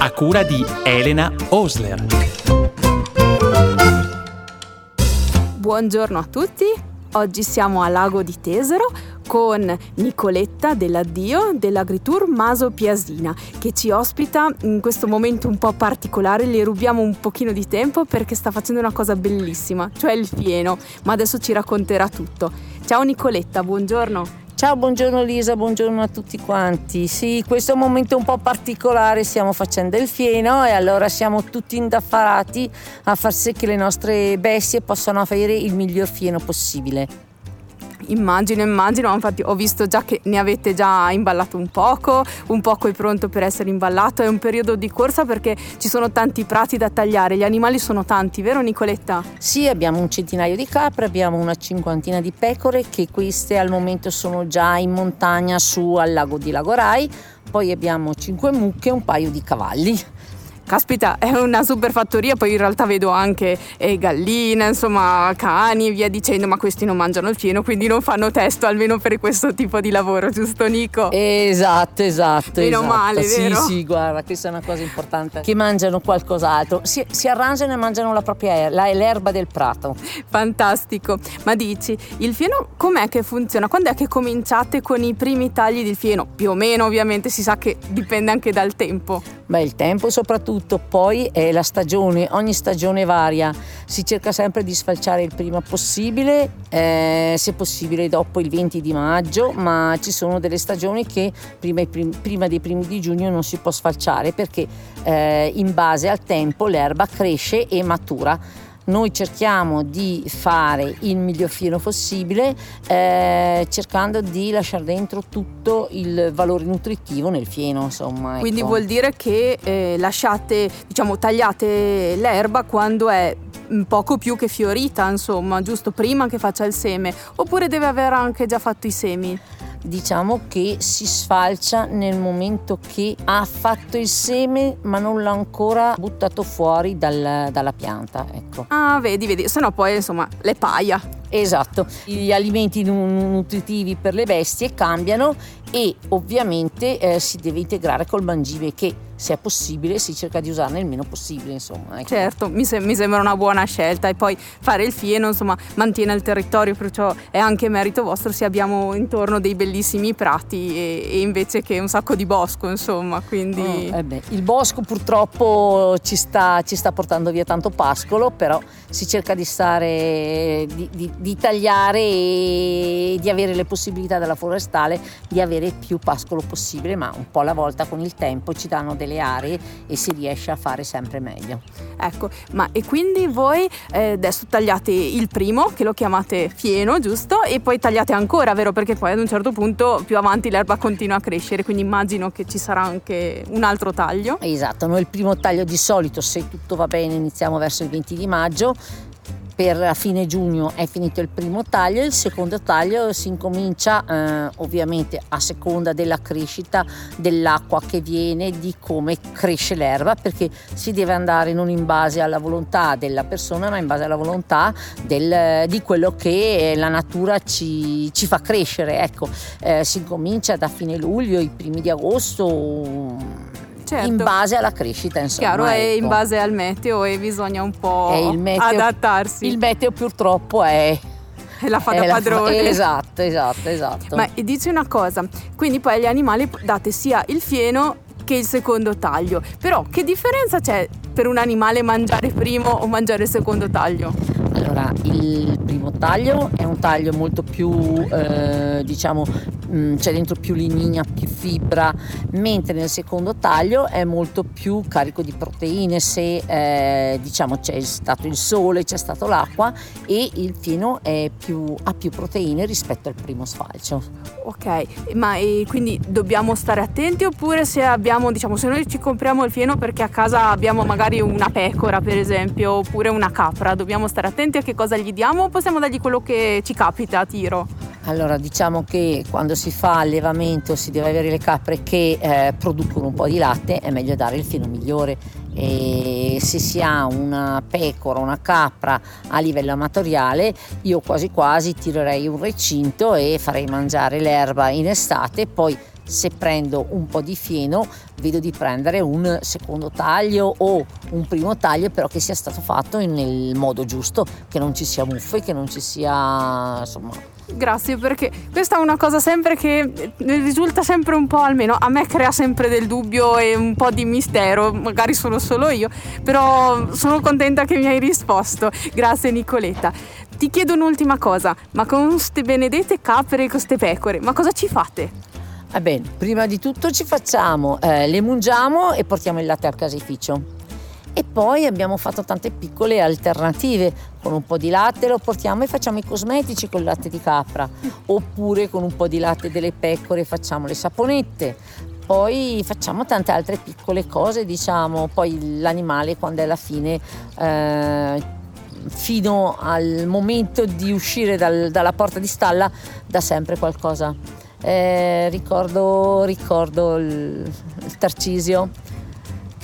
a cura di Elena Osler. Buongiorno a tutti, oggi siamo a Lago di Tesero con Nicoletta dell'Addio dell'Agritour Maso Piasina che ci ospita in questo momento un po' particolare, le rubiamo un pochino di tempo perché sta facendo una cosa bellissima, cioè il fieno, ma adesso ci racconterà tutto. Ciao Nicoletta, buongiorno. Ciao, buongiorno Lisa, buongiorno a tutti quanti. Sì, questo è un momento un po' particolare, stiamo facendo il fieno e allora siamo tutti indaffarati a far sì che le nostre bestie possano avere il miglior fieno possibile. Immagino, immagino, infatti ho visto già che ne avete già imballato un poco, un poco è pronto per essere imballato, è un periodo di corsa perché ci sono tanti prati da tagliare, gli animali sono tanti, vero Nicoletta? Sì, abbiamo un centinaio di capre, abbiamo una cinquantina di pecore che queste al momento sono già in montagna su al lago di Lagorai, poi abbiamo cinque mucche e un paio di cavalli caspita, è una super fattoria, poi in realtà vedo anche eh, galline, insomma, cani e via dicendo, ma questi non mangiano il fieno, quindi non fanno testo almeno per questo tipo di lavoro, giusto Nico? Esatto, esatto. Meno esatto. male, vero? Sì, sì, guarda, questa è una cosa importante. Che mangiano qualcos'altro, si, si arrangiano e mangiano la propria erba, l'erba del prato. Fantastico, ma dici, il fieno com'è che funziona? Quando è che cominciate con i primi tagli di fieno? Più o meno ovviamente si sa che dipende anche dal tempo. Beh, il tempo soprattutto, poi è la stagione, ogni stagione varia, si cerca sempre di sfalciare il prima possibile, eh, se possibile dopo il 20 di maggio, ma ci sono delle stagioni che prima, prima dei primi di giugno non si può sfalciare perché eh, in base al tempo l'erba cresce e matura noi cerchiamo di fare il miglior fieno possibile eh, cercando di lasciare dentro tutto il valore nutritivo nel fieno insomma ecco. quindi vuol dire che eh, lasciate diciamo tagliate l'erba quando è poco più che fiorita insomma giusto prima che faccia il seme oppure deve aver anche già fatto i semi diciamo che si sfalcia nel momento che ha fatto il seme ma non l'ha ancora buttato fuori dal, dalla pianta. Ecco. Ah, vedi, vedi, se no poi insomma le paia. Esatto, gli alimenti nutritivi per le bestie cambiano e ovviamente eh, si deve integrare col mangime che se è possibile si cerca di usarne il meno possibile insomma ecco. certo mi, se- mi, sembra una buona scelta e poi fare il fieno insomma mantiene il territorio perciò è anche merito vostro se abbiamo intorno dei bellissimi prati e, e invece che un sacco di bosco insomma quindi oh, eh beh, il bosco purtroppo ci sta, ci sta, portando via tanto pascolo però si cerca di stare di, di, di tagliare e di avere le possibilità della forestale di avere più pascolo possibile ma un po' alla volta con il tempo ci danno delle delle aree e si riesce a fare sempre meglio. Ecco, ma e quindi voi eh, adesso tagliate il primo, che lo chiamate fieno, giusto? E poi tagliate ancora, vero? Perché poi ad un certo punto più avanti l'erba continua a crescere, quindi immagino che ci sarà anche un altro taglio. Esatto, noi il primo taglio di solito, se tutto va bene, iniziamo verso il 20 di maggio per fine giugno è finito il primo taglio, il secondo taglio si incomincia eh, ovviamente a seconda della crescita dell'acqua che viene, di come cresce l'erba, perché si deve andare non in base alla volontà della persona, ma in base alla volontà del, di quello che la natura ci, ci fa crescere. Ecco, eh, si incomincia da fine luglio, i primi di agosto certo. in base alla crescita. Insomma, Chiaro, ecco. è in ecco. base al meteo e bisogna un po' meteo, adattarsi. Il meteo purtroppo è la fa da padrone. Fa... Esatto, esatto, esatto. Ma dici una cosa, quindi poi agli animali date sia il fieno che il secondo taglio. Però che differenza c'è per un animale mangiare primo o mangiare il secondo taglio? Allora, il primo taglio è un taglio molto più, eh, diciamo, mm, c'è dentro più lignina, più fibra, mentre nel secondo taglio è molto più carico di proteine se eh, diciamo c'è stato il sole, c'è stato l'acqua e il fieno più, ha più proteine rispetto al primo sfalcio. Ok, ma quindi dobbiamo stare attenti oppure se abbiamo, diciamo, se noi ci compriamo il fieno perché a casa abbiamo magari una pecora per esempio oppure una capra, dobbiamo stare attenti a che cosa gli diamo o possiamo dargli quello che ci capita a tiro? Allora diciamo che quando si fa allevamento si deve avere le capre che eh, producono un po' di latte, è meglio dare il fieno migliore. E se si ha una pecora, una capra a livello amatoriale, io quasi quasi tirerei un recinto e farei mangiare l'erba in estate, poi se prendo un po' di fieno vedo di prendere un secondo taglio o un primo taglio però che sia stato fatto nel modo giusto, che non ci sia muffe, che non ci sia insomma Grazie perché questa è una cosa sempre che risulta sempre un po', almeno a me crea sempre del dubbio e un po' di mistero, magari sono solo io, però sono contenta che mi hai risposto. Grazie Nicoletta. Ti chiedo un'ultima cosa, ma con queste benedette capre e queste pecore, ma cosa ci fate? Ebbene, prima di tutto ci facciamo, eh, le mungiamo e portiamo il latte al caseificio. E poi abbiamo fatto tante piccole alternative, con un po' di latte lo portiamo e facciamo i cosmetici con il latte di capra, oppure con un po' di latte delle pecore facciamo le saponette, poi facciamo tante altre piccole cose, diciamo, poi l'animale quando è alla fine... Eh, fino al momento di uscire dal, dalla porta di stalla dà sempre qualcosa. Eh, ricordo, ricordo il, il Tarcisio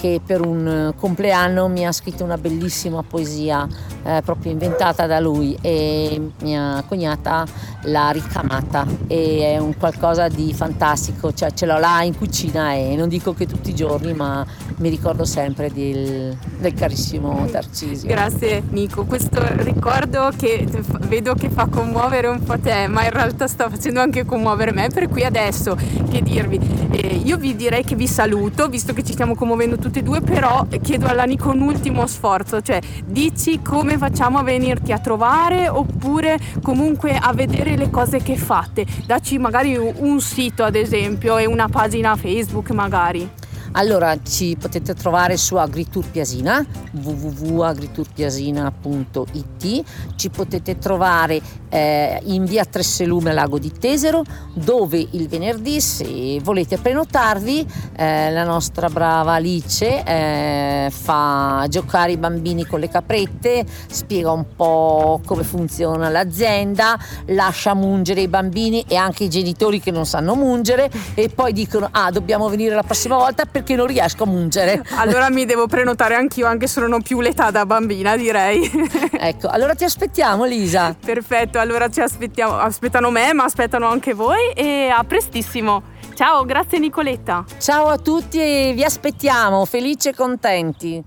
che per un compleanno mi ha scritto una bellissima poesia eh, proprio inventata da lui e mia cognata l'ha ricamata. E è un qualcosa di fantastico, cioè ce l'ho là in cucina e non dico che tutti i giorni ma mi ricordo sempre del, del carissimo Tarcisio. Grazie Nico, questo ricordo che vedo che fa commuovere un po' te ma in realtà sta facendo anche commuovere me per cui adesso che dirvi, eh, io vi direi che vi saluto visto che ci stiamo commuovendo tutti e due però chiedo alla Nico un ultimo sforzo, cioè dici come come facciamo a venirti a trovare oppure comunque a vedere le cose che fate. Dacci magari un sito ad esempio e una pagina Facebook magari. Allora ci potete trovare su Agritur Piasina, www.agriturpiasina.it, ci potete trovare eh, in via Tresselume Lago di Tesero, dove il venerdì se volete prenotarvi eh, la nostra brava Alice eh, fa giocare i bambini con le caprette, spiega un po' come funziona l'azienda, lascia mungere i bambini e anche i genitori che non sanno mungere e poi dicono ah dobbiamo venire la prossima volta per perché non riesco a mungere. Allora mi devo prenotare anch'io, anche se non ho più l'età da bambina, direi. Ecco, allora ti aspettiamo, Lisa. Perfetto, allora ci aspettiamo. Aspettano me, ma aspettano anche voi e a prestissimo. Ciao, grazie Nicoletta. Ciao a tutti e vi aspettiamo, felici e contenti.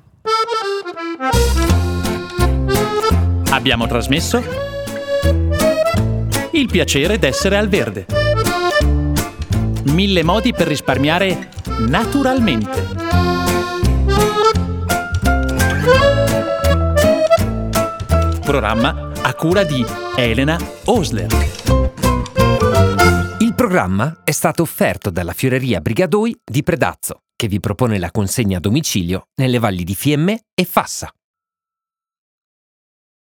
Abbiamo trasmesso Il piacere d'essere al verde. Mille modi per risparmiare naturalmente. Programma a cura di Elena Osler. Il programma è stato offerto dalla Fioreria Brigadoi di Predazzo, che vi propone la consegna a domicilio nelle valli di Fiemme e Fassa.